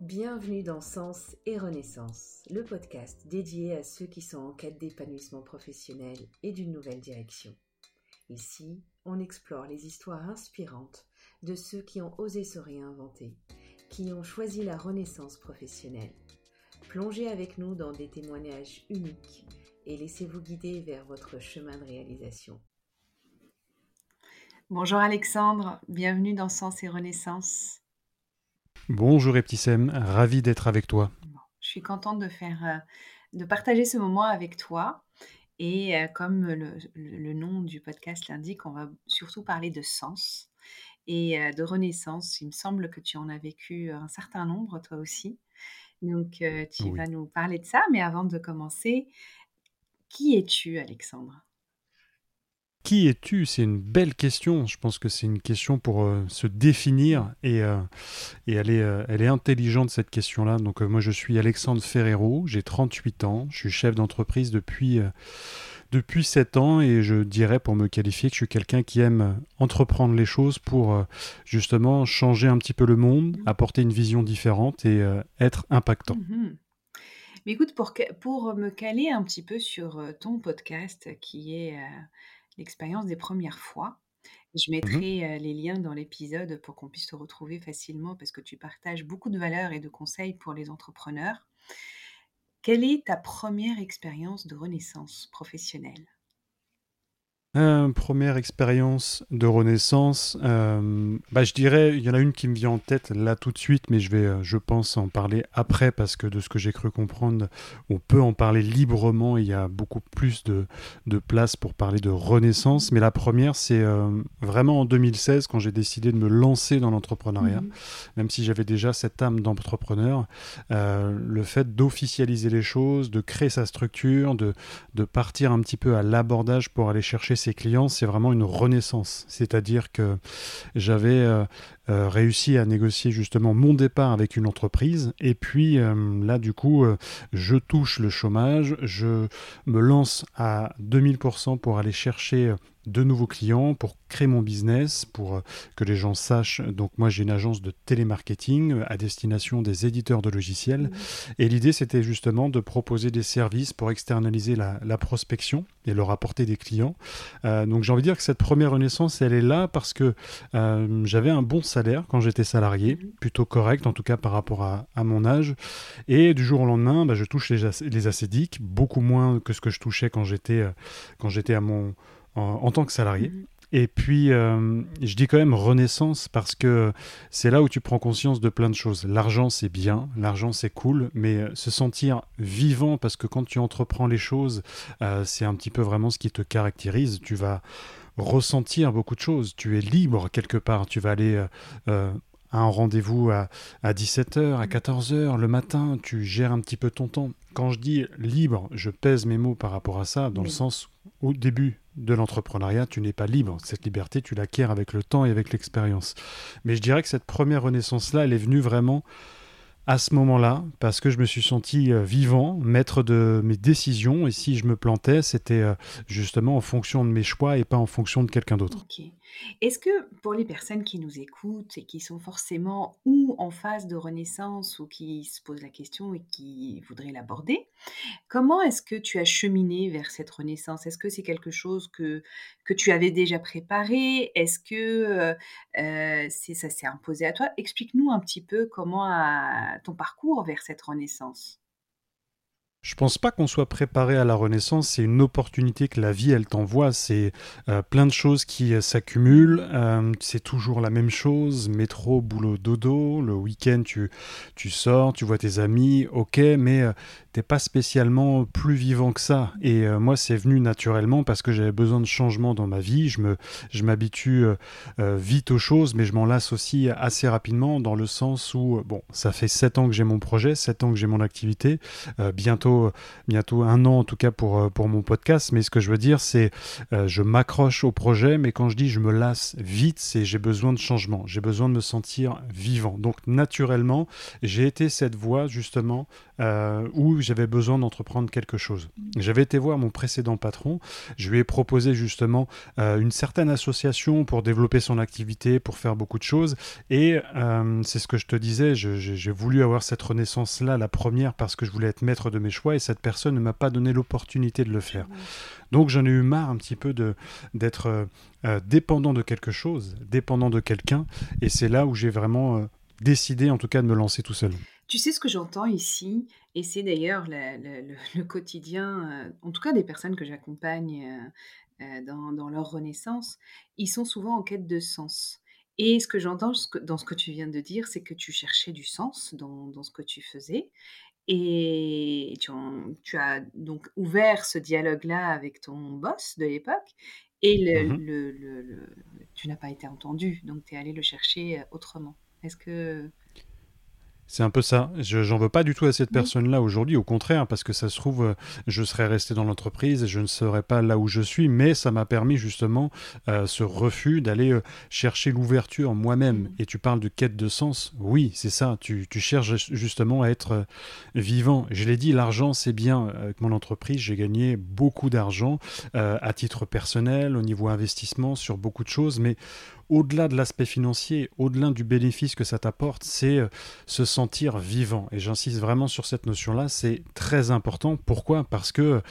Bienvenue dans Sens et Renaissance, le podcast dédié à ceux qui sont en quête d'épanouissement professionnel et d'une nouvelle direction. Ici, on explore les histoires inspirantes de ceux qui ont osé se réinventer, qui ont choisi la renaissance professionnelle. Plongez avec nous dans des témoignages uniques et laissez-vous guider vers votre chemin de réalisation. Bonjour Alexandre, bienvenue dans Sens et Renaissance. Bonjour Eptissem, ravi d'être avec toi. Je suis contente de faire, euh, de partager ce moment avec toi. Et euh, comme le, nom du podcast l'indique, on va surtout parler de sens et euh, de renaissance. Il me semble que tu en as vécu un certain nombre, toi aussi. Donc, tu vas nous parler de ça. Mais avant de commencer, qui es-tu, Alexandre? Qui es-tu? C'est une belle question. Je pense que c'est une question pour euh, se définir et, euh, et elle, est, euh, elle est intelligente cette question-là. Donc moi je suis Alexandre Ferrero, j'ai 38 ans, je suis chef d'entreprise depuis, depuis 7 ans et je dirais pour me qualifier que je suis quelqu'un qui aime entreprendre les choses pour justement changer un petit peu le monde, apporter une vision différente et être impactant. Mmh Mais écoute, pour, pour me caler un petit peu sur ton podcast qui est l'expérience des premières fois. Je mmh mettrai les liens dans l'épisode pour qu'on puisse te retrouver facilement parce que tu partages beaucoup de valeurs et de conseils pour les entrepreneurs. Quelle est ta première expérience de renaissance professionnelle? Première expérience de renaissance, euh, bah, je dirais, il y en a une qui me vient en tête là tout de suite, mais je vais, euh, je pense, en parler après parce que de ce que j'ai cru comprendre, on peut en parler librement. Il y a beaucoup plus de, de place pour parler de renaissance. Mais la première, c'est euh, vraiment en 2016 quand j'ai décidé de me lancer dans l'entrepreneuriat, mmh. même si j'avais déjà cette âme d'entrepreneur, le fait d'officialiser les choses, de créer sa structure, de, de partir un petit peu à l'abordage pour aller chercher ses clients, c'est vraiment une renaissance. C'est-à-dire que j'avais euh, euh, réussi à négocier justement mon départ avec une entreprise. Et puis euh, là, du coup, je touche le chômage, je me lance à 2000% pour aller chercher de nouveaux clients, pour créer mon business, pour euh, que les gens sachent. Donc moi j'ai une agence de télémarketing euh, à destination des éditeurs de logiciels. Mmh. Et l'idée c'était justement de proposer des services pour externaliser la, prospection et leur apporter des clients. Euh, donc j'ai envie de dire que cette première renaissance, elle est là parce que j'avais un bon salaire quand j'étais salarié, mmh. plutôt correct en tout cas par rapport à, mon âge. Et du jour au lendemain, bah, je touche les, les acédiques, beaucoup moins que ce que je touchais quand j'étais quand j'étais à mon en, tant que salarié. Et puis, euh, je dis quand même renaissance parce que c'est là où tu prends conscience de plein de choses. L'argent, c'est bien, l'argent, c'est cool, mais euh, se sentir vivant, parce que quand tu entreprends les choses, euh, c'est un petit peu vraiment ce qui te caractérise. Tu vas ressentir beaucoup de choses. Tu es libre quelque part. Tu vas aller à un rendez-vous à, à 17h, à 14h le matin. Tu gères un petit peu ton temps. Quand je dis libre, je pèse mes mots par rapport à ça, dans le sens au début de l'entrepreneuriat, tu n'es pas libre. Cette liberté, tu l'acquiers avec le temps et avec l'expérience. Mais je dirais que cette première renaissance-là, elle est venue vraiment à ce moment-là, parce que je me suis senti euh, vivant, maître de mes décisions, et si je me plantais, c'était euh, justement en fonction de mes choix et pas en fonction de quelqu'un d'autre. Est-ce que pour les personnes qui nous écoutent et qui sont forcément ou en phase de renaissance ou qui se posent la question et qui voudraient l'aborder, comment est-ce que tu as cheminé vers cette renaissance? Est-ce que c'est quelque chose que, que tu avais déjà préparé? Est-ce que euh, ça s'est imposé à toi? Explique-nous un petit peu comment ton parcours vers cette renaissance? Je pense pas qu'on soit préparé à la renaissance. C'est une opportunité que la vie elle t'envoie. C'est euh, plein de choses qui euh, s'accumulent. Euh, c'est toujours la même chose. Métro, boulot, dodo. Le week-end tu tu sors, tu vois tes amis. Ok, mais t'es pas spécialement plus vivant que ça. Et moi c'est venu naturellement parce que j'avais besoin de changement dans ma vie. Je me je m'habitue vite aux choses, mais je m'en lasse aussi assez rapidement dans le sens où bon ça fait sept ans que j'ai mon projet, sept ans que j'ai mon activité. bientôt bientôt, un an en tout cas pour, euh, pour mon podcast. Mais ce que je veux dire, c'est euh, je m'accroche au projet, mais quand je dis je me lasse vite, c'est j'ai besoin de changement, j'ai besoin de me sentir vivant. Donc naturellement, j'ai été cette voie justement euh, où j'avais besoin d'entreprendre quelque chose. J'avais été voir mon précédent patron, je lui ai proposé justement euh, une certaine association pour développer son activité, pour faire beaucoup de choses, et euh, c'est ce que je te disais, j'ai voulu avoir cette renaissance-là, la première, parce que je voulais être maître de mes choix, et cette personne ne m'a pas donné l'opportunité de le faire. Donc j'en ai eu marre un petit peu d'être dépendant de quelque chose, dépendant de quelqu'un, et c'est là où j'ai vraiment décidé en tout cas de me lancer tout seul. Tu sais ce que j'entends ici, et c'est d'ailleurs le, quotidien, euh, en tout cas des personnes que j'accompagne euh, euh, dans, leur renaissance, ils sont souvent en quête de sens. Et ce que j'entends dans ce que tu viens de dire, c'est que tu cherchais du sens dans, ce que tu faisais. Et tu, as donc ouvert ce dialogue-là avec ton boss de l'époque. Et mmh tu n'as pas été entendu, donc tu es allé le chercher autrement. Est-ce que c'est un peu ça. Je j'en veux pas du tout à cette personne-là aujourd'hui, au contraire, parce que ça se trouve, euh, je serais resté dans l'entreprise et je ne serais pas là où je suis, mais ça m'a permis justement euh, ce refus d'aller euh, chercher l'ouverture moi-même. Mm. Et tu parles de quête de sens. Oui, c'est ça. Tu, tu, cherches justement à être vivant. Je l'ai dit, l'argent, c'est bien. Avec mon entreprise, j'ai gagné beaucoup d'argent à titre personnel, au niveau investissement, sur beaucoup de choses, mais au-delà de l'aspect financier, au-delà du bénéfice que ça t'apporte, c'est euh, se sentir vivant. Et j'insiste vraiment sur cette notion-là, c'est très important. Pourquoi? Parce que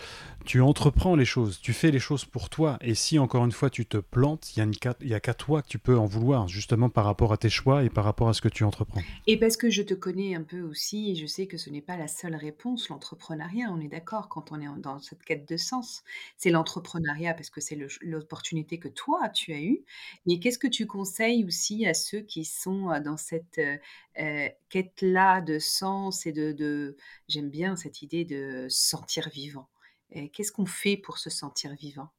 tu entreprends les choses, tu fais les choses pour toi. Et si encore une fois tu te plantes, il n'y a, qu'à toi que tu peux en vouloir, justement par rapport à tes choix et par rapport à ce que tu entreprends. Et parce que je te connais un peu aussi, je sais que ce n'est pas la seule réponse, l'entrepreneuriat, on est d'accord quand on est dans cette quête de sens. C'est l'entrepreneuriat parce que c'est l'opportunité que toi tu as eue. Mais qu'est-ce que tu conseilles aussi à ceux qui sont euh, dans cette euh, euh, quête-là de sens et de, de j'aime bien cette idée de sentir vivant Qu'est-ce qu'on fait pour se sentir vivant?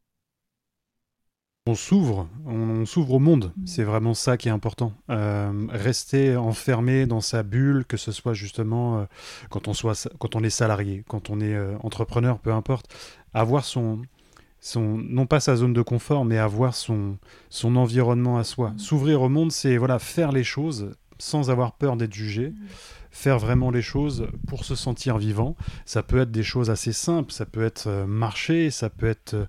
On s'ouvre, on, s'ouvre au monde. Mmh. C'est vraiment ça qui est important. Euh, rester enfermé dans sa bulle, que ce soit justement euh, quand, on soit, quand on est salarié, quand on est euh, entrepreneur, peu importe, avoir son, son, non pas sa zone de confort, mais avoir son, son environnement à soi. Mmh. S'ouvrir au monde, c'est voilà, faire les choses sans avoir peur d'être jugé. Faire vraiment les choses pour se sentir vivant. Ça peut être des choses assez simples, ça peut être euh, marcher, ça peut être euh,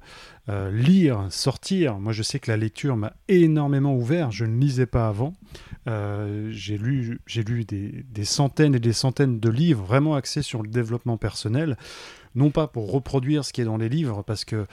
euh, lire, sortir. Moi, je sais que la lecture m'a énormément ouvert. Je ne lisais pas avant. j'ai lu, j'ai lu des, centaines et des centaines de livres vraiment axés sur le développement personnel. Non pas pour reproduire ce qui est dans les livres, parce que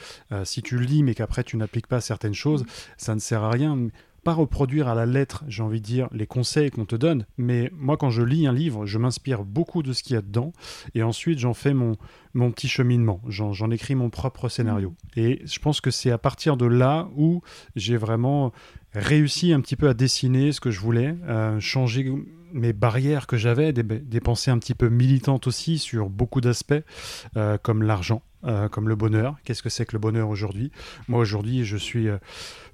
si tu lis mais qu'après tu n'appliques pas certaines choses, ça ne sert à rien pas reproduire à la lettre, j'ai envie de dire, les conseils qu'on te donne, mais moi quand je lis un livre, je m'inspire beaucoup de ce qu'il y a dedans, et ensuite j'en fais mon, mon petit cheminement, j'en écris mon propre scénario. Mmh. Et je pense que c'est à partir de là où j'ai vraiment réussi un petit peu à dessiner ce que je voulais, euh, changer mes barrières que j'avais, des, des, pensées un petit peu militantes aussi sur beaucoup d'aspects, euh, comme l'argent, euh, comme le bonheur. Qu'est-ce que c'est que le bonheur aujourd'hui? Moi aujourd'hui je suis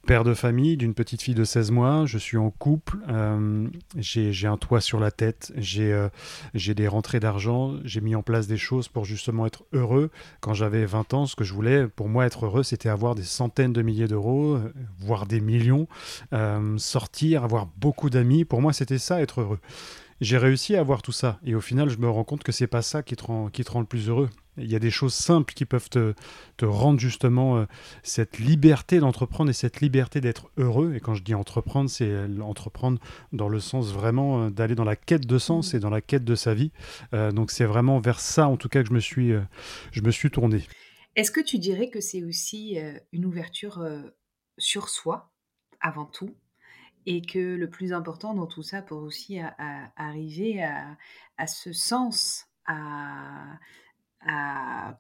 père de famille d'une petite fille de 16 mois, je suis en couple, euh, j'ai un toit sur la tête, euh, j'ai des rentrées d'argent, j'ai mis en place des choses pour justement être heureux. Quand j'avais 20 ans, ce que je voulais, pour moi être heureux, c'était avoir des centaines de milliers d'euros, euh, voire des millions, sortir, avoir beaucoup d'amis. Pour moi, c'était ça, être heureux j'ai réussi à avoir tout ça. Et au final, je me rends compte que c'est pas ça qui te rend, qui te rend le plus heureux. Il y a des choses simples qui peuvent te, te rendre justement euh, cette liberté d'entreprendre et cette liberté d'être heureux. Et quand je dis entreprendre, c'est entreprendre dans le sens vraiment euh, d'aller dans la quête de sens mmh. et dans la quête de sa vie. Euh, donc c'est vraiment vers ça, en tout cas, que je me suis, je me suis tourné. Est-ce que tu dirais que c'est aussi une ouverture sur soi, avant tout? Et que le plus important dans tout ça, pour aussi arriver à, ce sens, à,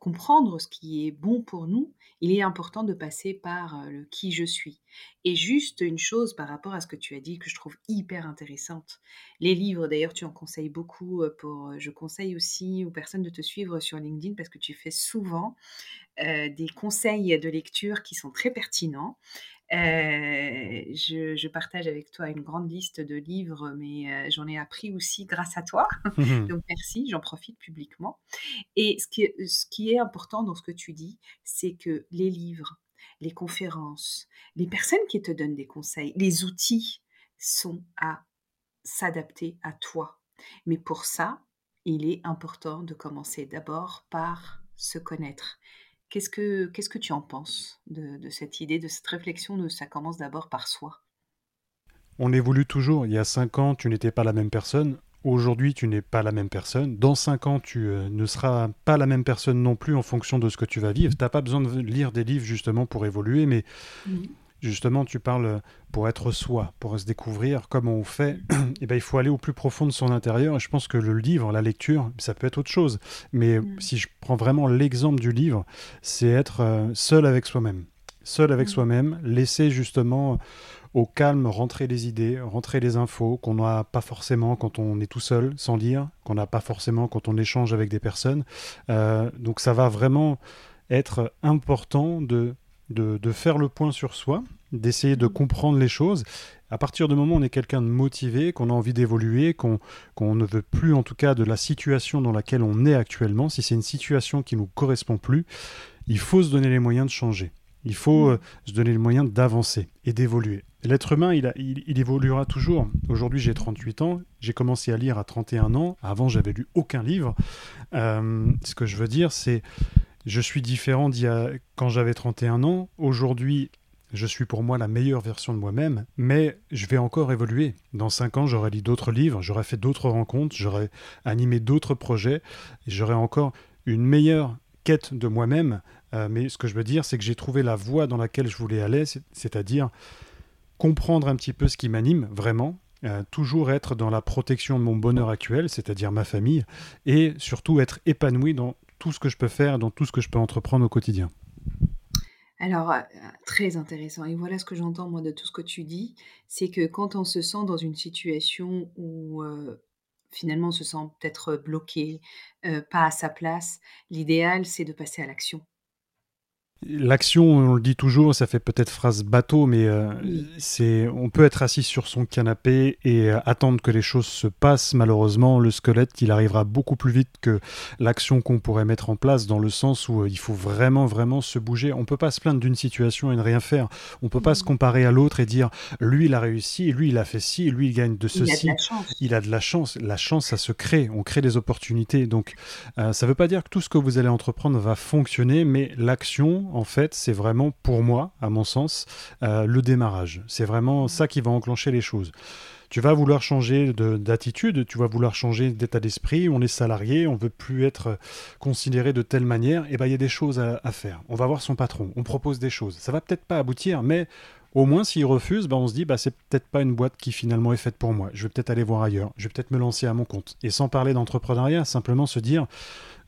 comprendre ce qui est bon pour nous, il est important de passer par le qui je suis. Et juste une chose par rapport à ce que tu as dit que je trouve hyper intéressante. Les livres, d'ailleurs, tu en conseilles beaucoup pour. Je conseille aussi aux personnes de te suivre sur LinkedIn parce que tu fais souvent des conseils de lecture qui sont très pertinents. Euh, je, partage avec toi une grande liste de livres, mais euh, j'en ai appris aussi grâce à toi. Donc merci, j'en profite publiquement. Et ce qui, ce qui est important dans ce que tu dis, c'est que les livres, les conférences, les personnes qui te donnent des conseils, les outils sont à s'adapter à toi. Mais pour ça, il est important de commencer d'abord par se connaître. Qu'est-ce que, qu'est-ce que tu en penses de, de cette idée, de cette réflexion de ça commence d'abord par soi? On évolue toujours. Il y a cinq ans, tu n'étais pas la même personne. Aujourd'hui, tu n'es pas la même personne. Dans cinq ans, tu euh, ne seras pas la même personne non plus en fonction de ce que tu vas vivre. Tu n'as pas besoin de lire des livres justement pour évoluer, mais Mmh. Justement, tu parles pour être soi, pour se découvrir comment on fait. Et ben, il faut aller au plus profond de son intérieur. Et je pense que le livre, la lecture, ça peut être autre chose. Mais Mm. si je prends vraiment l'exemple du livre, c'est être euh, seul avec soi-même. Seul avec Mm. soi-même, laisser justement au calme rentrer les idées, rentrer les infos qu'on n'a pas forcément quand on est tout seul, sans lire, qu'on n'a pas forcément quand on échange avec des personnes. Euh, donc ça va vraiment être important de, de, de faire le point sur soi, d'essayer de comprendre les choses. À partir du moment où on est quelqu'un de motivé, qu'on a envie d'évoluer, qu'on ne veut plus en tout cas de la situation dans laquelle on est actuellement, si c'est une situation qui ne nous correspond plus, il faut se donner les moyens de changer. Il faut Mm. euh, se donner les moyens d'avancer et d'évoluer. L'être humain, il, a- il- il évoluera toujours. Aujourd'hui, j'ai 38 ans. J'ai commencé à lire à 31 ans. Avant, j'avais lu aucun livre. Euh, ce que je veux dire, c'est je suis différent d'il y a- quand j'avais 31 ans. Aujourd'hui, je suis pour moi la meilleure version de moi-même, mais je vais encore évoluer. Dans 5 ans, j'aurai lu d'autres livres, j'aurai fait d'autres rencontres, j'aurai animé d'autres projets, et j'aurai encore une meilleure quête de moi-même. Euh, mais ce que je veux dire, c'est que j'ai trouvé la voie dans laquelle je voulais aller, c'est- c'est-à-dire comprendre un petit peu ce qui m'anime vraiment, euh, toujours être dans la protection de mon bonheur actuel, c'est-à-dire ma famille, et surtout être épanoui dans tout ce que je peux faire, dans tout ce que je peux entreprendre au quotidien. Alors, euh, très intéressant. Et voilà ce que j'entends, moi, de tout ce que tu dis, c'est que quand on se sent dans une situation où euh, finalement on se sent peut-être bloqué, euh, pas à sa place, l'idéal, c'est de passer à l'action. L'action, on le dit toujours, ça fait peut-être phrase bateau, mais euh, c'est, on peut être assis sur son canapé et euh, attendre que les choses se passent. Malheureusement, le squelette, il arrivera beaucoup plus vite que l'action qu'on pourrait mettre en place, dans le sens où euh, il faut vraiment, vraiment se bouger. On peut pas se plaindre d'une situation et ne rien faire. On peut pas se comparer à l'autre et dire, lui, il a réussi, lui, il a fait ci, lui, il gagne de ceci. Il a de la chance. La chance, ça se crée. On crée des opportunités. Donc, ça ne veut pas dire que tout ce que vous allez entreprendre va fonctionner, mais l'action, en fait, c'est vraiment, pour moi, à mon sens, euh, le démarrage. C'est vraiment ça qui va enclencher les choses. Tu vas vouloir changer de- d'attitude, tu vas vouloir changer d'état d'esprit. On est salarié, on veut plus être considéré de telle manière. Et ben, il y a des choses à, à faire. On va voir son patron, on propose des choses. Ça va peut-être pas aboutir, mais au moins, s'il refuse, ben, on se dit, bah, c'est peut-être pas une boîte qui finalement est faite pour moi. Je vais peut-être aller voir ailleurs. Je vais peut-être me lancer à mon compte. Et sans parler d'entrepreneuriat, simplement se dire,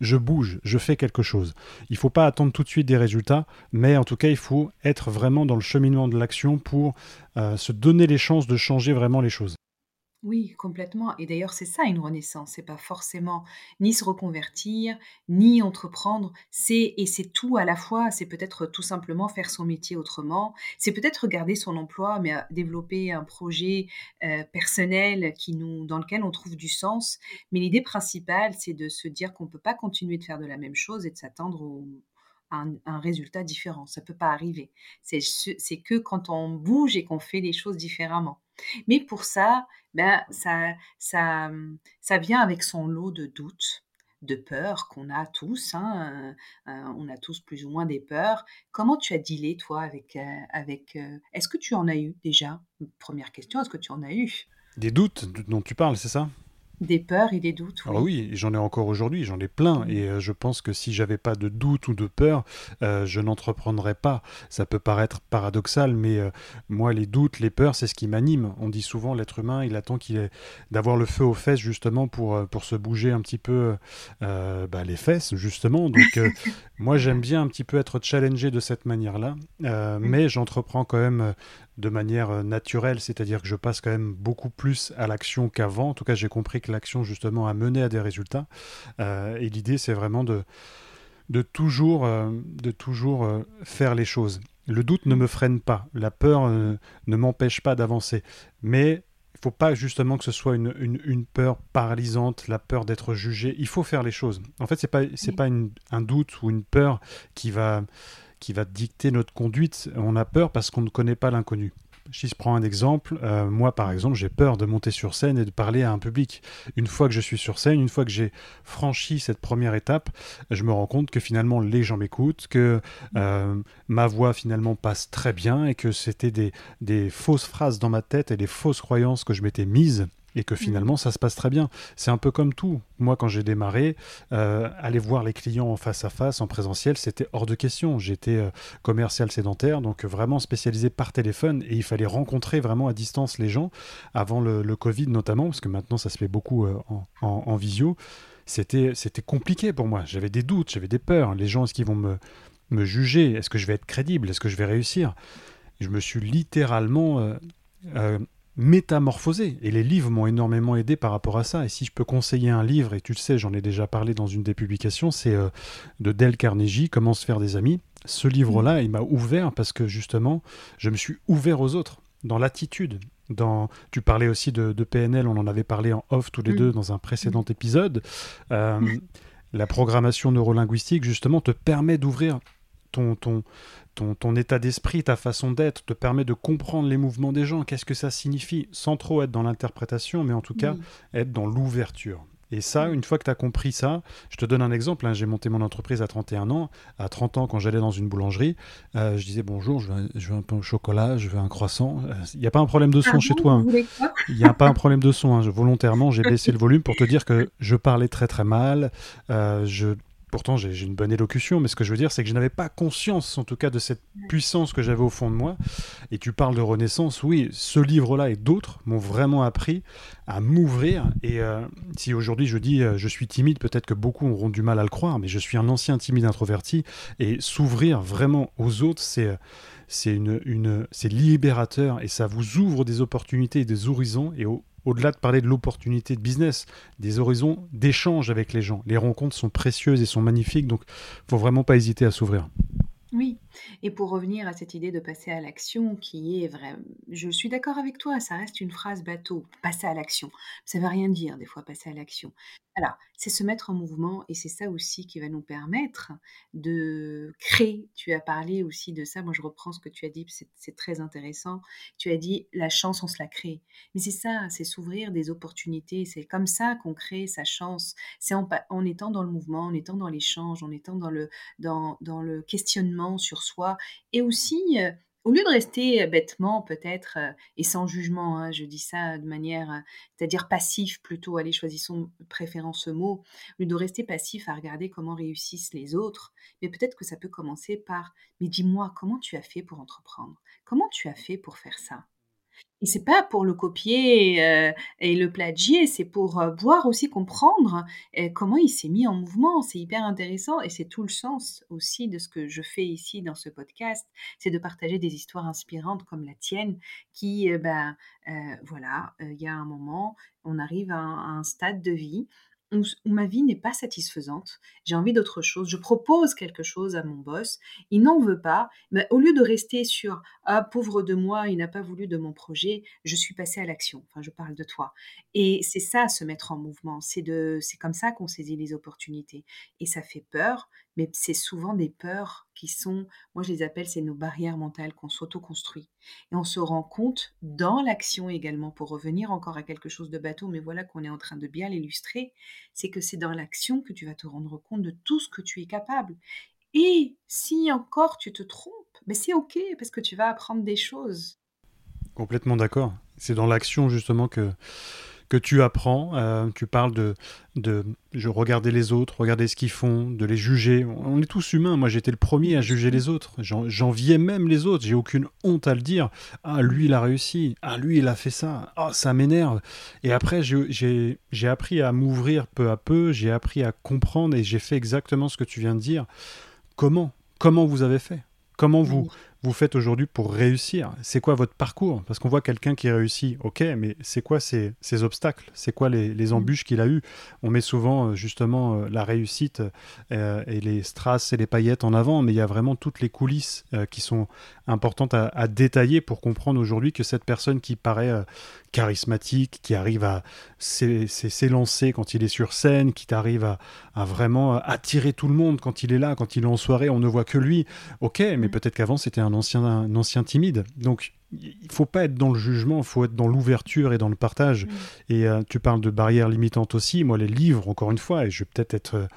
je bouge, je fais quelque chose. Il faut pas attendre tout de suite des résultats, mais en tout cas, il faut être vraiment dans le cheminement de l'action pour euh, se donner les chances de changer vraiment les choses. Oui, complètement. Et d'ailleurs, c'est ça une renaissance. C'est pas forcément ni se reconvertir, ni entreprendre. C'est et c'est tout à la fois. C'est peut-être tout simplement faire son métier autrement. C'est peut-être garder son emploi, mais euh, développer un projet euh, personnel qui nous, dans lequel on trouve du sens. Mais l'idée principale, c'est de se dire qu'on peut pas continuer de faire de la même chose et de s'attendre au- à un, un résultat différent. Ça peut pas arriver. C'est ce- c'est que quand on bouge et qu'on fait les choses différemment. Mais pour ça, ben, ça, ça, ça vient avec son lot de doutes, de peurs qu'on a tous. hein, euh, euh, on a tous plus ou moins des peurs. Comment tu as dealé, toi, avec... euh, avec est-ce que tu en as eu déjà? Première question, est-ce que tu en as eu? Des doutes dont tu parles, c'est ça? Des peurs et des doutes, Alors oui, j'en ai encore aujourd'hui, j'en ai plein, Mm. et euh, je pense que si j'avais pas de doute ou de peur, euh, je n'entreprendrais pas. Ça peut paraître paradoxal, mais euh, moi, les doutes, les peurs, c'est ce qui m'anime. On dit souvent, l'être humain, il attend qu'il ait d'avoir le feu aux fesses justement pour, pour se bouger un petit peu bah, les fesses, justement. Donc moi, j'aime bien un petit peu être challengé de cette manière-là, euh, mais j'entreprends quand même de manière euh, naturelle, c'est-à-dire que je passe quand même beaucoup plus à l'action qu'avant. En tout cas, j'ai compris que l'action, justement, a mené à des résultats. Euh, et l'idée, c'est vraiment de, de toujours, euh, de toujours euh, faire les choses. Le doute ne me freine pas, la peur ne m'empêche pas d'avancer. Mais il faut pas justement que ce soit une, une, une peur paralysante, la peur d'être jugé. Il faut faire les choses. En fait, c'est pas c'est pas une- un doute ou une peur qui va qui va dicter notre conduite. On a peur parce qu'on ne connaît pas l'inconnu. si je prends un exemple, euh, moi par exemple, j'ai peur de monter sur scène et de parler à un public. Une fois que je suis sur scène, une fois que j'ai franchi cette première étape, je me rends compte que finalement les gens m'écoutent, que euh, ma voix finalement passe très bien et que c'était des, des fausses phrases dans ma tête et des fausses croyances que je m'étais mises et que mm. finalement ça se passe très bien. C'est un peu comme tout. Moi, quand j'ai démarré, euh, aller voir les clients en face à face, en présentiel, c'était hors de question. J'étais euh, commercial sédentaire, donc vraiment spécialisé par téléphone, et il fallait rencontrer vraiment à distance les gens, avant le, Covid notamment, parce que maintenant ça se fait beaucoup euh, en, visio. C'était compliqué pour moi. J'avais des doutes, j'avais des peurs. Les gens, est-ce qu'ils vont me, me juger? Est-ce que je vais être crédible? Est-ce que je vais réussir? Je me suis littéralement métamorphosé. Et les livres m'ont énormément aidé par rapport à ça. Et si je peux conseiller un livre, et tu le sais, j'en ai déjà parlé dans une des publications, c'est euh, de Dale Carnegie, Comment se faire des amis. Ce livre-là, il m'a ouvert parce que justement, je me suis ouvert aux autres, dans l'attitude. Dans... Tu parlais aussi de, PNL, on en avait parlé en off tous les mm. deux dans un précédent mm. épisode. Euh, la programmation neurolinguistique, justement, te permet d'ouvrir ton, ton, ton, état d'esprit, ta façon d'être te permet de comprendre les mouvements des gens. Qu'est-ce que ça signifie Sans trop être dans l'interprétation, mais en tout cas être dans l'ouverture. Et ça, une fois que tu as compris ça, je te donne un exemple. Hein. J'ai monté mon entreprise à 31 ans. À 30 ans, quand j'allais dans une boulangerie, euh, je disais bonjour, je veux, un peu de chocolat, je veux un croissant. Il euh, n'y a pas un problème de son ah chez toi. Hein. Il n'y a pas un problème de son. Hein. volontairement, j'ai baissé le volume pour te dire que je parlais très très mal. Euh, je Pourtant, j'ai une bonne élocution, mais ce que je veux dire, c'est que je n'avais pas conscience, en tout cas, de cette puissance que j'avais au fond de moi. Et tu parles de renaissance, oui, ce livre-là et d'autres m'ont vraiment appris à m'ouvrir. Et euh, si aujourd'hui je dis euh, je suis timide, peut-être que beaucoup auront du mal à le croire, mais je suis un ancien timide introverti. Et s'ouvrir vraiment aux autres, c'est c'est une, libérateur et ça vous ouvre des opportunités et des horizons. Et au, au-delà de parler de l'opportunité de business, des horizons d'échange avec les gens. Les rencontres sont précieuses et sont magnifiques, donc faut vraiment pas hésiter à s'ouvrir. Oui, et pour revenir à cette idée de passer à l'action qui est vrai, je suis d'accord avec toi, ça reste une phrase bateau, passer à l'action. Ça veut rien dire des fois passer à l'action. Alors, c'est se mettre en mouvement et c'est ça aussi qui va nous permettre de créer. Tu as parlé aussi de ça, moi je reprends ce que tu as dit, c'est très intéressant. Tu as dit la chance, on se la crée. Mais c'est ça, c'est s'ouvrir des opportunités, c'est comme ça qu'on crée sa chance. C'est en, étant dans le mouvement, en étant dans l'échange, en étant dans le, dans, dans le questionnement sur soi et aussi euh, au lieu de rester bêtement peut-être et sans jugement, hein, je dis ça de manière, c'est-à-dire passif plutôt, allez choisissons préférant ce mot, au lieu de rester passif à regarder comment réussissent les autres, mais peut-être que ça peut commencer par mais dis-moi comment tu as fait pour entreprendre, comment tu as fait pour faire ça, et c'est pas pour le copier euh, et le plagier, c'est pour euh, voir aussi, comprendre euh, comment il s'est mis en mouvement. C'est hyper intéressant et c'est tout le sens aussi de ce que je fais ici dans ce podcast, c'est de partager des histoires inspirantes comme la tienne, qui, ben, voilà, il y a un moment, on arrive à un stade de vie où, ma vie n'est pas satisfaisante, j'ai envie d'autre chose, je propose quelque chose à mon boss, il n'en veut pas, mais au lieu de rester sur ah pauvre de moi, il n'a pas voulu de mon projet, je suis passée à l'action. Enfin, je parle de toi. Et c'est ça se mettre en mouvement, c'est comme ça qu'on saisit les opportunités et ça fait peur, mais c'est souvent des peurs qui sont, moi je les appelle, c'est nos barrières mentales qu'on s'auto-construit. Et on se rend compte dans l'action également, pour revenir encore à quelque chose de bateau, mais voilà qu'on est en train de bien l'illustrer, c'est que c'est dans l'action que tu vas te rendre compte de tout ce que tu es capable. Et si encore tu te trompes, mais c'est ok parce que tu vas apprendre des choses. Complètement d'accord. C'est dans l'action justement que que tu apprends. Euh, tu parles de, je regarder les autres, regarder ce qu'ils font, de les juger. On est tous humains. Moi, j'étais le premier à juger les autres. J'enviais même les autres. J'ai aucune honte à le dire. Ah, lui, il a réussi. Ah, lui, il a fait ça. Ah, ça m'énerve. Et après, j'ai appris à m'ouvrir peu à peu. J'ai appris à comprendre et j'ai fait exactement ce que tu viens de dire. Comment? Comment vous avez fait? Comment vous, vous faites aujourd'hui pour réussir? C'est quoi votre parcours? Parce qu'on voit quelqu'un qui réussit, ok, mais c'est quoi ces, obstacles? C'est quoi les, mm. embûches qu'il a eues? On met souvent euh, justement euh, la réussite euh, et les strass et les paillettes en avant, mais il y a vraiment toutes les coulisses qui sont importantes à, détailler pour comprendre aujourd'hui que cette personne qui paraît charismatique, qui arrive à s'élancer quand il est sur scène, qui arrive à, à, vraiment attirer tout le monde quand il est là, quand il est en soirée, on ne voit que lui. Ok, mais mm. peut-être qu'avant c'était un ancien, un ancien timide. Donc, il faut pas être dans le jugement, il faut être dans l'ouverture et dans le partage. Et euh, tu parles de barrières limitantes aussi. Moi, les livres, encore une fois, et je vais peut-être être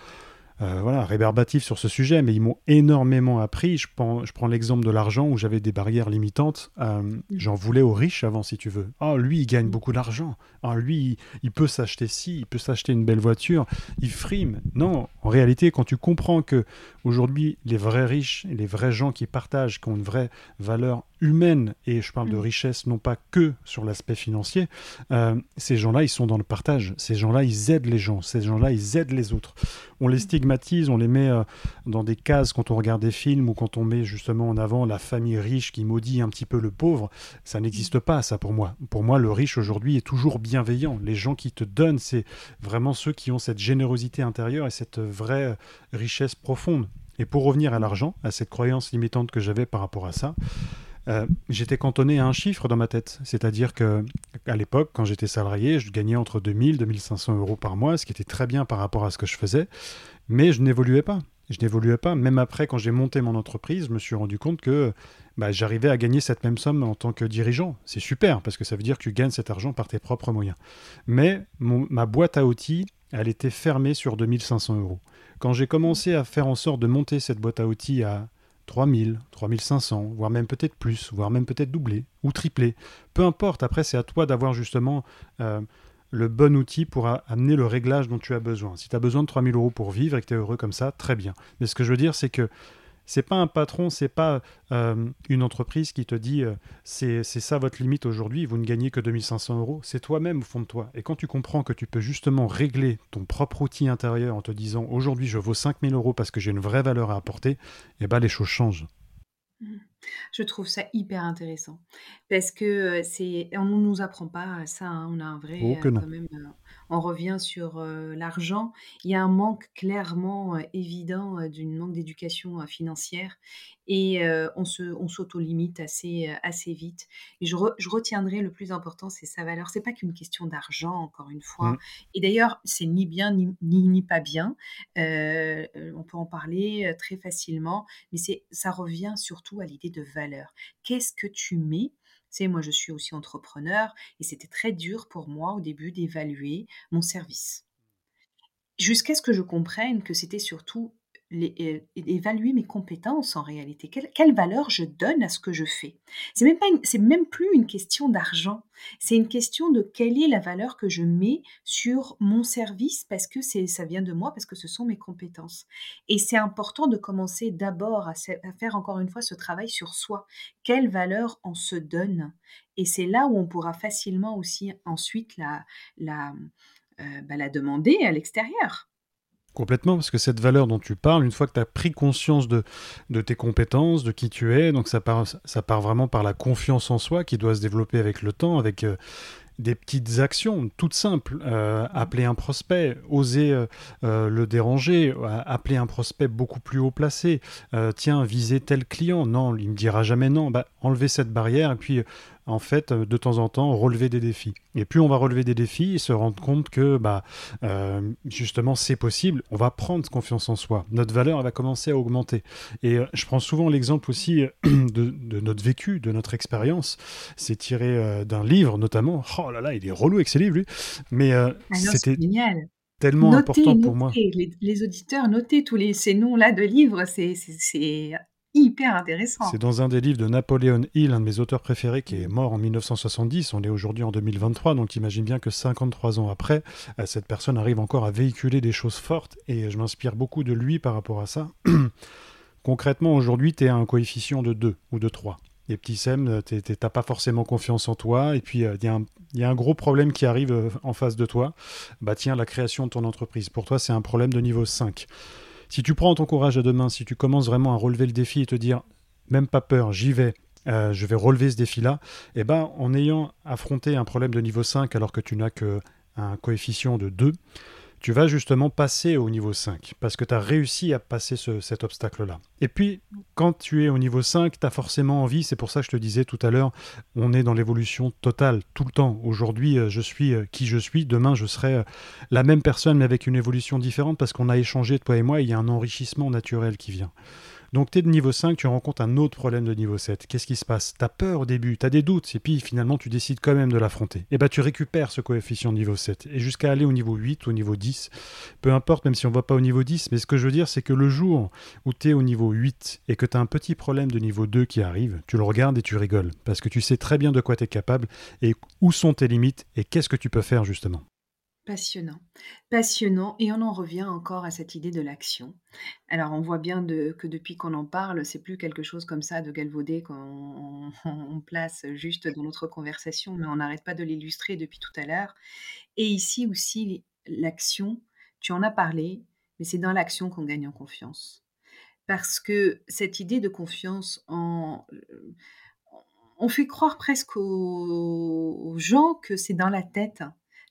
euh, voilà, rébarbatif sur ce sujet, mais ils m'ont énormément appris. Je prends, je prends l'exemple de l'argent où j'avais des barrières limitantes. Euh. J'en voulais aux riches avant, si tu veux. Ah, lui, il gagne beaucoup d'argent. Ah, lui, il, peut s'acheter ci, il peut s'acheter une belle voiture. Il frime. Non, en réalité, quand tu comprends que aujourd'hui, les vrais riches les vrais gens qui partagent, qui ont une vraie valeur humaine, et je parle de mm. richesse non pas que sur l'aspect financier, euh, ces gens-là, ils sont dans le partage. Ces gens-là, ils aident les gens. Ces gens-là, ils aident les autres. On les stigmatise on les met euh, dans des cases quand on regarde des films ou quand on met justement en avant la famille riche qui maudit un petit peu le pauvre. Ça n'existe pas, ça pour moi. Pour moi, le riche aujourd'hui est toujours bienveillant. Les gens qui te donnent, c'est vraiment ceux qui ont cette générosité intérieure et cette vraie richesse profonde. Et pour revenir à l'argent, à cette croyance limitante que j'avais par rapport à ça, euh, j'étais cantonné à un chiffre dans ma tête. C'est-à-dire que à l'époque, quand j'étais salarié, je gagnais entre 2000 et 2500 euros par mois, ce qui était très bien par rapport à ce que je faisais. Mais je n'évoluais pas. Je n'évoluais pas. Même après, quand j'ai monté mon entreprise, je me suis rendu compte que bah, j'arrivais à gagner cette même somme en tant que dirigeant. C'est super, parce que ça veut dire que tu gagnes cet argent par tes propres moyens. Mais ma boîte à outils, elle était fermée sur 2500 euros. Quand j'ai commencé à faire en sorte de monter cette boîte à outils à 3000, 3500, voire même peut-être plus, voire même peut-être doublé ou triplé. Peu importe, après c'est à toi d'avoir justement euh, le bon outil pour amener le réglage dont tu as besoin. Si tu as besoin de 3000 euros pour vivre et que tu es heureux comme ça, très bien. Mais ce que je veux dire, c'est que c'est pas un patron, c'est pas euh, une entreprise qui te dit euh, c'est ça votre limite aujourd'hui, vous ne gagnez que 2500 euros. C'est toi-même au fond de toi. Et quand tu comprends que tu peux justement régler ton propre outil intérieur en te disant aujourd'hui je vaux 5000 euros parce que j'ai une vraie valeur à apporter, et eh ben les choses changent. Mmh. Je trouve ça hyper intéressant parce que c'est on ne nous apprend pas ça. Hein. On a un vrai oh, quand même on revient sur l'argent. Il y a un manque clairement évident d'une manque d'éducation financière et on se, on s'auto-limite assez, assez vite. Et je, je, retiendrai le plus important, c'est sa valeur. C'est pas qu'une question d'argent, encore une fois. Mmh. Et d'ailleurs, c'est ni bien ni, ni, pas bien. on peut en parler très facilement, mais c'est, ça revient surtout à l'idée de valeur. Qu'est-ce que tu mets moi, je suis aussi entrepreneur et c'était très dur pour moi au début d'évaluer mon service. Jusqu'à ce que je comprenne que c'était surtout évaluer mes compétences en réalité. Quelle, valeur je donne à ce que je fais? C'est même, même plus une question d'argent. C'est une question de quelle est la valeur que je mets sur mon service parce que c'est, ça vient de moi, parce que ce sont mes compétences. Et c'est important de commencer d'abord à, faire encore une fois ce travail sur soi. Quelle valeur on se donne? Et c'est là où on pourra facilement aussi ensuite la, la, euh, bah, la demander à l'extérieur. Complètement, parce que cette valeur dont tu parles, une fois que tu as pris conscience de, tes compétences, de qui tu es, donc ça part, ça part vraiment par la confiance en soi qui doit se développer avec le temps, avec euh, des petites actions toutes simples. Euh, appeler un prospect, oser euh, le déranger, appeler un prospect beaucoup plus haut placé. tiens, viser tel client. Non, il me dira jamais non. Bah, enlever cette barrière et puis en fait, euh, de temps en temps, relever des défis. Et plus on va relever des défis et se rendre compte que, bah, euh, justement, c'est possible, on va prendre confiance en soi. Notre valeur, elle va commencer à augmenter. Et euh, je prends souvent l'exemple aussi de, notre vécu, de notre expérience. C'est tiré d'un livre, notamment. Oh là là, il est relou avec ses livres, lui. Mais ah c'était tellement important pour moi. Les, les, auditeurs, notez tous les, ces noms-là de livres, c'est hyper intéressant. C'est dans un des livres de Napoléon Hill, un de mes auteurs préférés, qui est mort en 1970. On est aujourd'hui en 2023, donc imagine bien que 53 ans après, euh, cette personne arrive encore à véhiculer des choses fortes, et je m'inspire beaucoup de lui par rapport à ça. Concrètement, aujourd'hui, tu es à un coefficient de 2 ou de 3. Et petit Sem, tu n'as pas forcément confiance en toi, et puis euh, il y, a un gros problème qui arrive euh, en face de toi. Bah tiens, la création de ton entreprise. Pour toi, c'est un problème de niveau 5. Si tu prends ton courage à deux mains, si tu commences vraiment à relever le défi et te dire, même pas peur, j'y vais, euh, je vais relever ce défi-là, eh ben, en ayant affronté un problème de niveau 5 alors que tu n'as qu'un coefficient de 2, tu vas justement passer au niveau 5, parce que tu as réussi à passer cet obstacle-là. Et puis, quand tu es au niveau 5, tu as forcément envie, c'est pour ça que je te disais tout à l'heure, on est dans l'évolution totale, tout le temps. Aujourd'hui, euh, je suis euh, qui je suis, demain, je serai euh, la même personne, mais avec une évolution différente, parce qu'on a échangé, toi et moi, il y a un enrichissement naturel qui vient. Donc tu de niveau 5, tu rencontres un autre problème de niveau 7. Qu'est-ce qui se passe? Tu as peur au début, tu as des doutes, et puis finalement tu décides quand même de l'affronter. Et bah tu récupères ce coefficient de niveau 7. Et jusqu'à aller au niveau 8 ou au niveau 10, peu importe, même si on va pas au niveau 10, mais ce que je veux dire, c'est que le jour où tu es au niveau 8 et que tu as un petit problème de niveau 2 qui arrive, tu le regardes et tu rigoles. Parce que tu sais très bien de quoi tu es capable et où sont tes limites et qu'est-ce que tu peux faire justement. Passionnant, passionnant, et on en revient encore à cette idée de l'action. Alors, on voit bien que depuis qu'on en parle, c'est plus quelque chose comme ça de galvaudé qu'on place juste dans notre conversation, mais on n'arrête pas de l'illustrer depuis tout à l'heure. Et ici aussi, l'action, tu en as parlé, mais c'est dans l'action qu'on gagne en confiance. Parce que cette idée de confiance en... On fait croire presque aux gens que c'est dans la tête.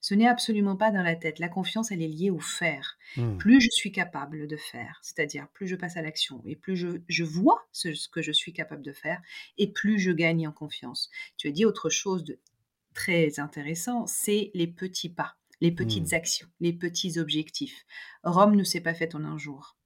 Ce n'est absolument pas dans la tête. La confiance, elle est liée au faire. Mmh. Plus je suis capable de faire, c'est-à-dire plus je passe à l'action et plus je, vois ce, que je suis capable de faire et plus je gagne en confiance. Tu as dit autre chose de très intéressant, c'est les petits pas, les petites mmh. actions, les petits objectifs. Rome ne s'est pas faite en un jour.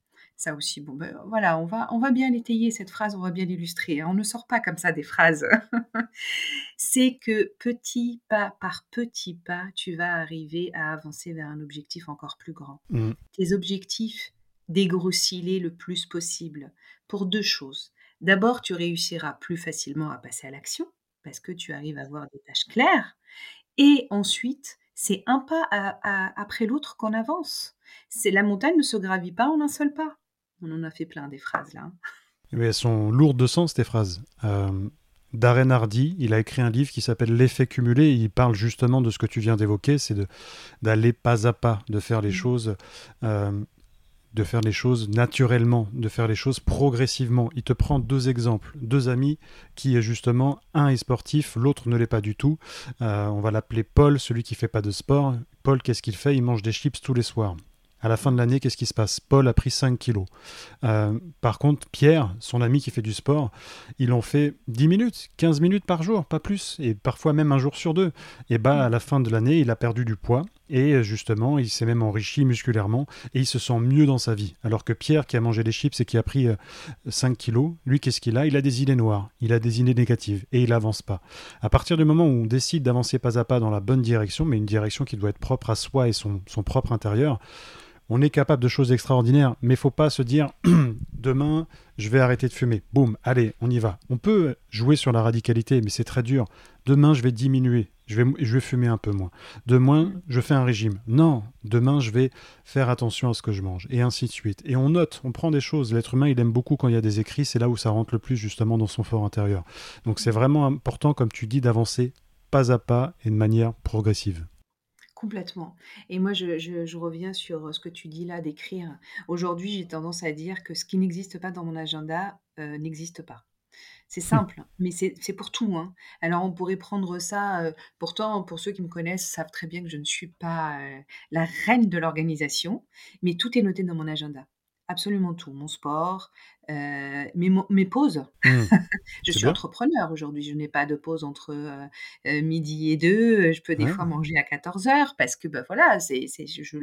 Ça aussi, bon, ben, voilà, on va, on va bien l'étayer, cette phrase, on va bien l'illustrer. Hein. On ne sort pas comme ça des phrases. c'est que petit pas par petit pas, tu vas arriver à avancer vers un objectif encore plus grand. Mmh. Tes objectifs, dégrossis-les le plus possible pour deux choses. D'abord, tu réussiras plus facilement à passer à l'action parce que tu arrives à avoir des tâches claires. Et ensuite, c'est un pas après l'autre qu'on avance. C'est la montagne ne se gravit pas en un seul pas. On en a fait plein des phrases là. Mais elles sont lourdes de sens, ces phrases. Euh, Darren Hardy, il a écrit un livre qui s'appelle L'effet cumulé. il parle justement de ce que tu viens d'évoquer, c'est d'aller pas à pas, de faire les mm. choses, euh, de faire les choses naturellement, de faire les choses progressivement. Il te prend deux exemples, deux amis qui justement, un est sportif, l'autre ne l'est pas du tout. Euh, on va l'appeler Paul, celui qui fait pas de sport. Paul, qu'est-ce qu'il fait? Il mange des chips tous les soirs. À la fin de l'année, qu'est-ce qui se passe? Paul a pris 5 kilos. Euh, par contre, Pierre, son ami qui fait du sport, il en fait 10 minutes, 15 minutes par jour, pas plus, et parfois même un jour sur deux. Et bah, à la fin de l'année, il a perdu du poids, et justement, il s'est même enrichi musculairement, et il se sent mieux dans sa vie. Alors que Pierre, qui a mangé des chips et qui a pris 5 euh, kilos, lui, qu'est-ce qu'il a? Il a des idées noires, il a des idées négatives, et il n'avance pas. À partir du moment où on décide d'avancer pas à pas dans la bonne direction, mais une direction qui doit être propre à soi et son, son propre intérieur, on est capable de choses extraordinaires, mais faut pas se dire demain je vais arrêter de fumer. Boum, allez, on y va. On peut jouer sur la radicalité, mais c'est très dur. Demain je vais diminuer, je vais, je vais fumer un peu moins. Demain je fais un régime. Non, demain je vais faire attention à ce que je mange, et ainsi de suite. Et on note, on prend des choses. L'être humain il aime beaucoup quand il y a des écrits, c'est là où ça rentre le plus justement dans son fort intérieur. Donc c'est vraiment important, comme tu dis, d'avancer pas à pas et de manière progressive. Complètement. Et moi, je, reviens sur ce que tu dis là d'écrire. Aujourd'hui, j'ai tendance à dire que ce qui n'existe pas dans mon agenda euh, n'existe pas. C'est mmh. simple, mais c'est pour tout. Hein. Alors, on pourrait prendre ça. Euh, pourtant, pour ceux qui me connaissent, savent très bien que je ne suis pas euh, la reine de l'organisation, mais tout est noté dans mon agenda absolument tout. Mon sport, euh, mes, mes, pauses. Mmh. je suis entrepreneur aujourd'hui. Je n'ai pas de pause entre euh, euh, midi et deux. Je peux des fois manger à 14 heures parce que bah, voilà, c'est, je, je,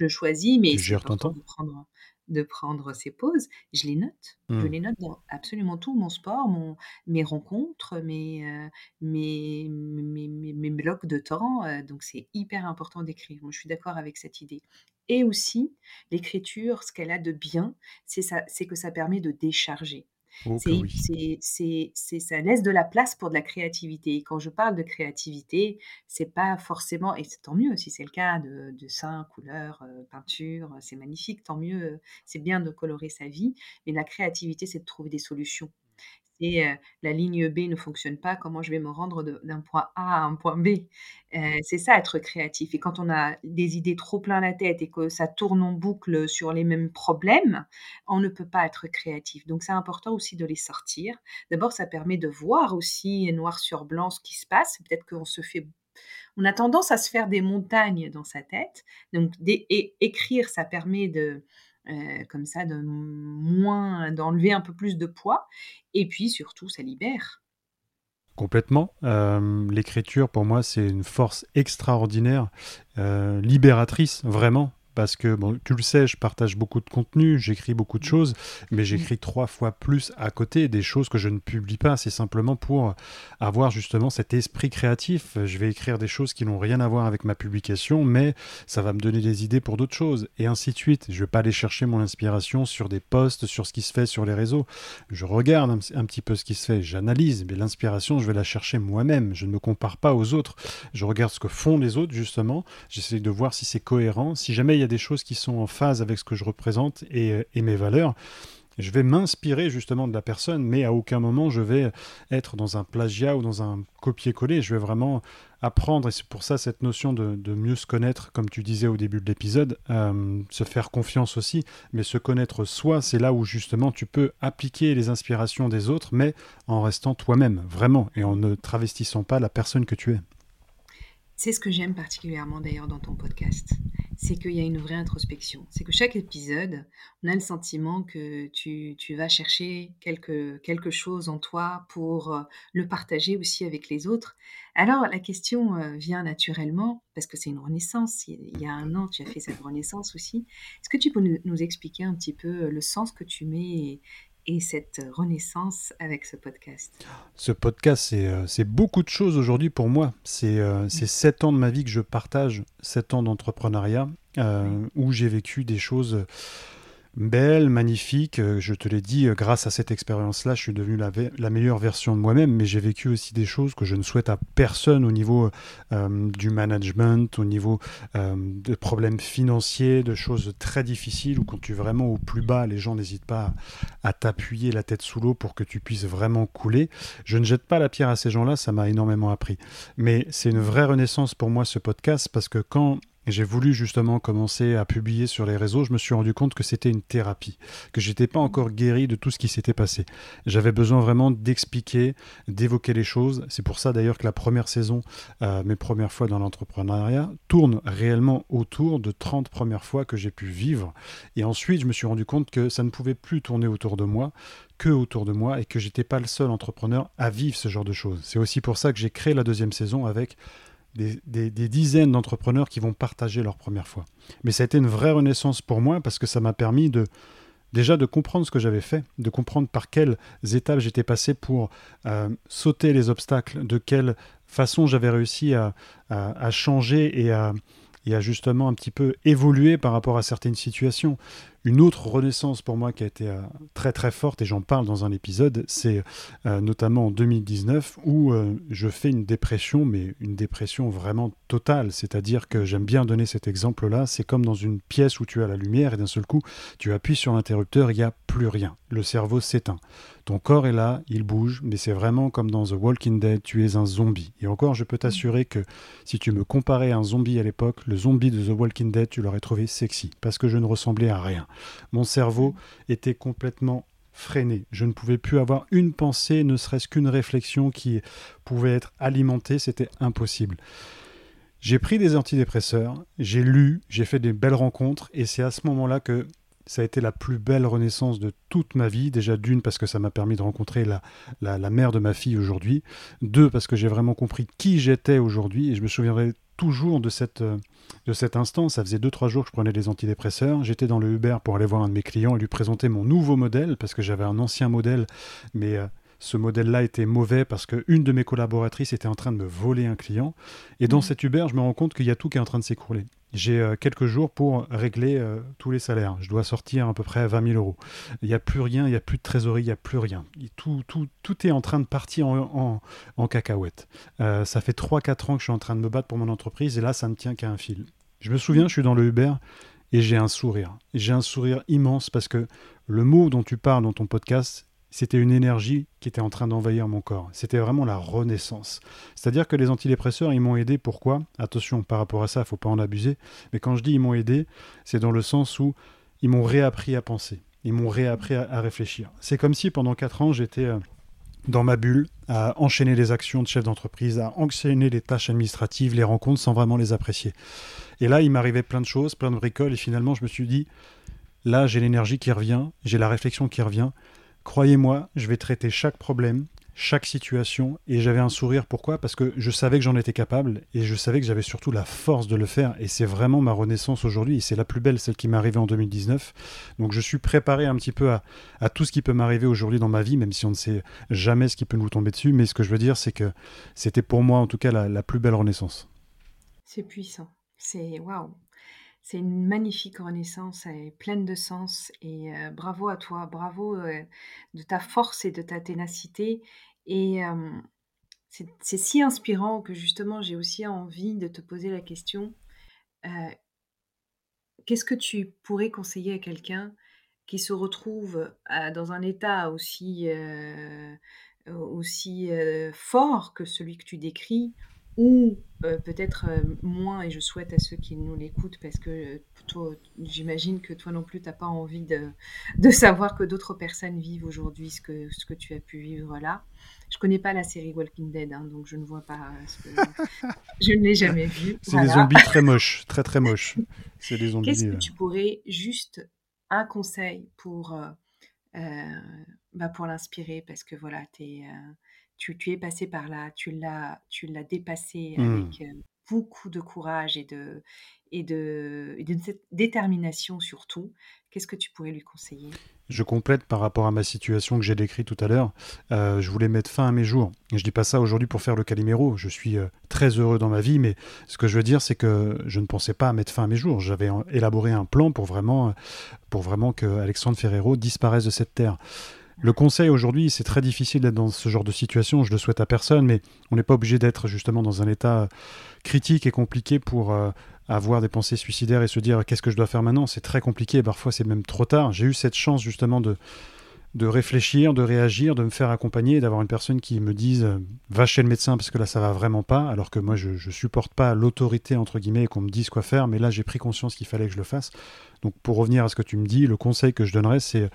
le choisis, mais c'est important de prendre, de prendre ces pauses, je les note. Je mmh. les note dans absolument tout, mon sport, mon, mes rencontres, mes, euh, mes, mes, mes, blocs de temps. Donc c'est hyper important d'écrire. je suis d'accord avec cette idée. Et aussi, l'écriture, ce qu'elle a de bien, c'est que ça permet de décharger. Oh, c'est, ça laisse de la place pour de la créativité. Et quand je parle de créativité, c'est pas forcément, et c'est tant mieux si c'est le cas de, de couleurs, couleur, euh, peinture, c'est magnifique, tant mieux, c'est bien de colorer sa vie. Mais la créativité, c'est de trouver des solutions c'est la ligne B ne fonctionne pas, comment je vais me rendre d'un point A à un point B? C'est ça être créatif. Et quand on a des idées trop plein la tête et que ça tourne en boucle sur les mêmes problèmes, on ne peut pas être créatif. Donc c'est important aussi de les sortir. D'abord, ça permet de voir aussi noir sur blanc ce qui se passe. Peut-être qu'on se fait on a tendance à se faire des montagnes dans sa tête. Donc, écrire, ça permet de, euh, comme ça, de moins, d'enlever un peu plus de poids. Et puis surtout, ça libère. Complètement. Euh, l'écriture, pour moi, c'est une force extraordinaire, euh, libératrice, vraiment. Parce que, bon, tu le sais, je partage beaucoup de contenu, j'écris beaucoup de choses, mais j'écris trois fois plus à côté des choses que je ne publie pas. C'est simplement pour avoir justement cet esprit créatif. Je vais écrire des choses qui n'ont rien à voir avec ma publication, mais ça va me donner des idées pour d'autres choses, et ainsi de suite. Je ne vais pas aller chercher mon inspiration sur des posts, sur ce qui se fait sur les réseaux. Je regarde un, petit peu ce qui se fait, j'analyse, mais l'inspiration, je vais la chercher moi-même. Je ne me compare pas aux autres. Je regarde ce que font les autres, justement. J'essaie de voir si c'est cohérent. Si jamais il y a des choses qui sont en phase avec ce que je représente et, et mes valeurs, je vais m'inspirer justement de la personne, mais à aucun moment je vais être dans un plagiat ou dans un copier-coller. Je vais vraiment apprendre, et c'est pour ça cette notion de, mieux se connaître, comme tu disais au début de l'épisode, euh, se faire confiance aussi, mais se connaître soi, c'est là où justement tu peux appliquer les inspirations des autres, mais en restant toi-même, vraiment, et en ne travestissant pas la personne que tu es. C'est ce que j'aime particulièrement d'ailleurs dans ton podcast c'est qu'il y a une vraie introspection. C'est que chaque épisode, on a le sentiment que tu, vas chercher quelque, chose en toi pour euh, le partager aussi avec les autres. Alors la question euh, vient naturellement, parce que c'est une renaissance, il y a un an tu as fait cette renaissance aussi. Est-ce que tu peux nous, expliquer un petit peu euh, le sens que tu mets et cette renaissance avec ce podcast. Ce podcast, c'est beaucoup de choses aujourd'hui pour moi. C'est sept ans de ma vie que je partage, sept ans d'entrepreneuriat, euh, où j'ai vécu des choses belle, magnifique. Euh, je te l'ai dit, euh, grâce à cette expérience-là, je suis devenu la, meilleure version de moi-même, mais j'ai vécu aussi des choses que je ne souhaite à personne au niveau euh, du management, au niveau de problèmes financiers, de choses très difficiles, où quand tu es vraiment au plus bas, les gens n'hésitent pas à, t'appuyer la tête sous l'eau pour que tu puisses vraiment couler. Je ne jette pas la pierre à ces gens-là, ça m'a énormément appris. Mais c'est une vraie renaissance pour moi ce podcast, parce que quand j'ai voulu justement commencer à publier sur les réseaux, je me suis rendu compte que c'était une thérapie, que j'étais pas encore guéri de tout ce qui s'était passé. J'avais besoin vraiment d'expliquer, d'évoquer les choses. C'est pour ça d'ailleurs que la première saison, euh, mes premières fois dans l'entrepreneuriat, tourne réellement autour de 30 premières fois que j'ai pu vivre. Et ensuite, je me suis rendu compte que ça ne pouvait plus tourner autour de moi, que autour de moi et que j'étais pas le seul entrepreneur à vivre ce genre de choses. C'est aussi pour ça que j'ai créé la deuxième saison avec des, dizaines d'entrepreneurs qui vont partager leur première fois. Mais ça a été une vraie renaissance pour moi parce que ça m'a permis de déjà de comprendre ce que j'avais fait, de comprendre par quelles étapes j'étais passé pour euh, sauter les obstacles, de quelle façon j'avais réussi à, changer et à, et à justement un petit peu évoluer par rapport à certaines situations. Une autre renaissance pour moi qui a été euh, très très forte, et j'en parle dans un épisode, c'est euh, notamment en 2019 où euh, je fais une dépression, mais une dépression vraiment totale. C'est-à-dire que j'aime bien donner cet exemple-là, c'est comme dans une pièce où tu as la lumière et d'un seul coup tu appuies sur l'interrupteur, il n'y a plus rien. Le cerveau s'éteint. Ton corps est là, il bouge, mais c'est vraiment comme dans The Walking Dead, tu es un zombie. Et encore, je peux t'assurer que si tu me comparais à un zombie à l'époque, le zombie de The Walking Dead, tu l'aurais trouvé sexy, parce que je ne ressemblais à rien. Mon cerveau était complètement freiné. Je ne pouvais plus avoir une pensée, ne serait-ce qu'une réflexion qui pouvait être alimentée, c'était impossible. J'ai pris des antidépresseurs, j'ai lu, j'ai fait des belles rencontres, et c'est à ce moment-là que ça a été la plus belle renaissance de toute ma vie. Déjà d'une parce que ça m'a permis de rencontrer la, la, mère de ma fille aujourd'hui. Deux parce que j'ai vraiment compris qui j'étais aujourd'hui et je me souviendrai toujours de, cette, de cet instant. Ça faisait 2-3 jours que je prenais des antidépresseurs. J'étais dans le Uber pour aller voir un de mes clients et lui présenter mon nouveau modèle parce que j'avais un ancien modèle, mais euh, ce modèle-là était mauvais parce qu'une de mes collaboratrices était en train de me voler un client. Et dans mmh. cet Uber, je me rends compte qu'il y a tout qui est en train de s'écrouler j'ai euh, quelques jours pour régler euh, tous les salaires. Je dois sortir à peu près 20 000 euros. Il n'y a plus rien, il n'y a plus de trésorerie, il n'y a plus rien. tout, est en train de partir en, en, cacahuète. Euh, ça fait 3-4 ans que je suis en train de me battre pour mon entreprise et là, ça ne tient qu'à un fil. Je me souviens, je suis dans le Uber et j'ai un sourire. J'ai un sourire immense parce que le mot dont tu parles dans ton podcast, c'était une énergie qui était en train d'envahir mon corps. C'était vraiment la renaissance. C'est-à-dire que les antidépresseurs, ils m'ont aidé. Pourquoi? Attention, par rapport à ça, il faut pas en abuser. Mais quand je dis ils m'ont aidé, c'est dans le sens où ils m'ont réappris à penser. Ils m'ont réappris à, réfléchir. C'est comme si pendant quatre ans, j'étais euh, dans ma bulle, à enchaîner les actions de chef d'entreprise, à enchaîner les tâches administratives, les rencontres sans vraiment les apprécier. Et là, il m'arrivait plein de choses, plein de bricoles, et finalement, je me suis dit, là, j'ai l'énergie qui revient, j'ai la réflexion qui revient, Croyez-moi, je vais traiter chaque problème, chaque situation et j'avais un sourire. Pourquoi? Parce que je savais que j'en étais capable et je savais que j'avais surtout la force de le faire. Et c'est vraiment ma renaissance aujourd'hui. Et c'est la plus belle, celle qui m'est arrivée en 2019. Donc je suis préparé un petit peu à, tout ce qui peut m'arriver aujourd'hui dans ma vie, même si on ne sait jamais ce qui peut nous tomber dessus. Mais ce que je veux dire, c'est que c'était pour moi en tout cas la, plus belle renaissance. C'est puissant. C'est waouh. C'est une magnifique renaissance, elle est pleine de sens et bravo à toi, bravo de ta force et de ta ténacité. Et c'est si inspirant que justement j'ai aussi envie de te poser la question, qu'est-ce que tu pourrais conseiller à quelqu'un qui se retrouve dans un état aussi fort que celui que tu décris ou peut-être moins, et je souhaite à ceux qui nous l'écoutent, parce que toi, j'imagine que toi non plus, tu n'as pas envie de, de savoir que d'autres personnes vivent aujourd'hui ce que, ce que tu as pu vivre là. Je connais pas la série Walking Dead, hein, donc je ne vois pas ce que... je ne l'ai jamais vue. C'est des zombies très moches, très très moches. C'est des zombies. Qu'est-ce que tu pourrais, juste un conseil pour, bah, pour l'inspirer, parce que voilà, es, tu, tu, es passé par là, tu l'as, tu l'as dépassé mmh. avec beaucoup de courage et de, et de, et de détermination surtout. Qu'est-ce que tu pourrais lui conseiller? Je complète par rapport à ma situation que j'ai décrite tout à l'heure. Euh, je voulais mettre fin à mes jours. Et je dis pas ça aujourd'hui pour faire le Calimero. Je suis euh, très heureux dans ma vie, mais ce que je veux dire, c'est que je ne pensais pas à mettre fin à mes jours. J'avais élaboré un plan pour vraiment, pour vraiment que Alexandre Ferrero disparaisse de cette terre. Le conseil aujourd'hui, c'est très difficile d'être dans ce genre de situation, je le souhaite à personne, mais on n'est pas obligé d'être justement dans un état critique et compliqué pour euh, avoir des pensées suicidaires et se dire qu'est-ce que je dois faire maintenant? C'est très compliqué, parfois c'est même trop tard. J'ai eu cette chance justement de, de réfléchir, de réagir, de me faire accompagner, d'avoir une personne qui me dise euh, va chez le médecin parce que là ça va vraiment pas, alors que moi je, ne supporte pas l'autorité entre guillemets qu'on me dise quoi faire, mais là j'ai pris conscience qu'il fallait que je le fasse. Donc pour revenir à ce que tu me dis, le conseil que je donnerais c'est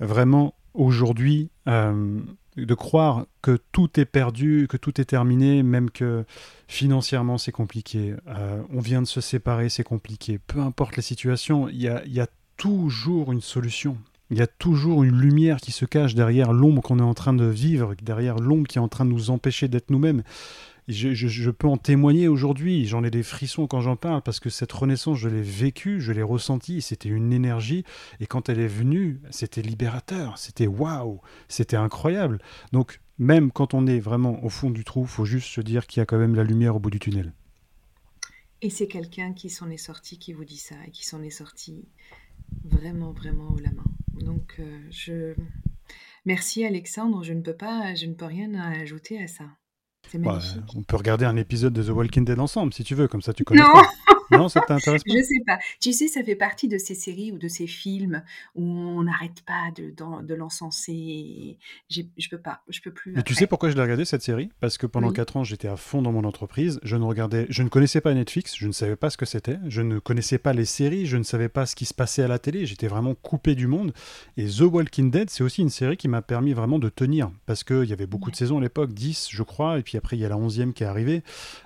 vraiment aujourd'hui euh, de croire que tout est perdu, que tout est terminé, même que financièrement c'est compliqué, euh, on vient de se séparer, c'est compliqué, peu importe la situation, il y a, toujours une solution. Il y a toujours une lumière qui se cache derrière l'ombre qu'on est en train de vivre, derrière l'ombre qui est en train de nous empêcher d'être nous-mêmes je, peux en témoigner aujourd'hui. J'en ai des frissons quand j'en parle parce que cette renaissance, je l'ai vécue, je l'ai ressentie. C'était une énergie. Et quand elle est venue, c'était libérateur. C'était waouh. C'était incroyable. Donc, même quand on est vraiment au fond du trou, il faut juste se dire qu'il y a quand même la lumière au bout du tunnel. Et c'est quelqu'un qui s'en est sorti qui vous dit ça et qui s'en est sorti vraiment, vraiment haut la main. Donc, euh, je. Merci Alexandre, je ne peux pas, je ne peux rien ajouter à ça. Bah, on peut regarder un épisode de The Walking Dead ensemble si tu veux, comme ça tu connais. Non Non, ça t'intéresse pas Je sais pas. Tu sais, ça fait partie de ces séries ou de ces films où on n'arrête pas de, de, l'encenser. Je peux pas, je peux plus. Mais tu sais pourquoi je l'ai regardé cette série? Parce que pendant 4 ans, j'étais à fond dans mon entreprise. Je ne regardais, je ne connaissais pas Netflix, je ne savais pas ce que c'était, je ne connaissais pas les séries, je ne savais pas ce qui se passait à la télé. J'étais vraiment coupé du monde. Et The Walking Dead, c'est aussi une série qui m'a permis vraiment de tenir parce qu'il y avait beaucoup de saisons à l'époque, 10 je crois, et puis après il y a la 11e qui est arrivée.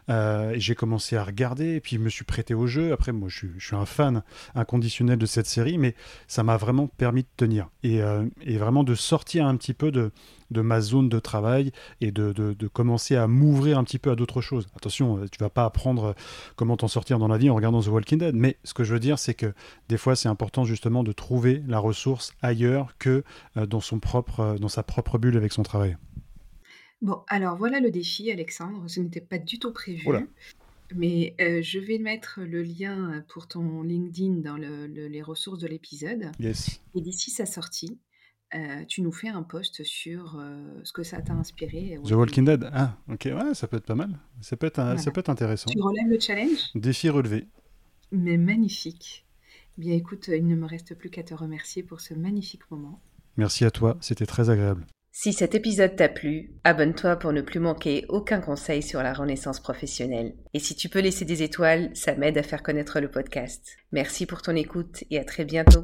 Euh, j'ai commencé à regarder, et puis je me suis prêté au jeu. Après, moi, je suis, un fan inconditionnel de cette série, mais ça m'a vraiment permis de tenir et, euh, vraiment de sortir un petit peu de, ma zone de travail et de, commencer à m'ouvrir un petit peu à d'autres choses. Attention, euh, tu vas pas apprendre comment t'en sortir dans la vie en regardant The Walking Dead, mais ce que je veux dire, c'est que des fois, c'est important justement de trouver la ressource ailleurs que dans, son propre, dans sa propre bulle avec son travail. Bon, alors voilà le défi, Alexandre. Ce n'était pas du tout prévu. Mais euh, je vais mettre le lien pour ton LinkedIn dans les ressources de l'épisode. Yes. Et d'ici sa sortie, euh, tu nous fais un post sur euh, ce que ça t'a inspiré. The Walking Dead. Ah, ok, ouais, ça peut être pas mal. Ça peut être, ça peut être intéressant. Tu relèves le challenge? Défi relevé. Mais magnifique. Bien écoute, il ne me reste plus qu'à te remercier pour ce magnifique moment. Merci à toi, c'était très agréable. Si cet épisode t'a plu, abonne-toi pour ne plus manquer aucun conseil sur la renaissance professionnelle. Et si tu peux laisser des étoiles, ça m'aide à faire connaître le podcast. Merci pour ton écoute et à très bientôt.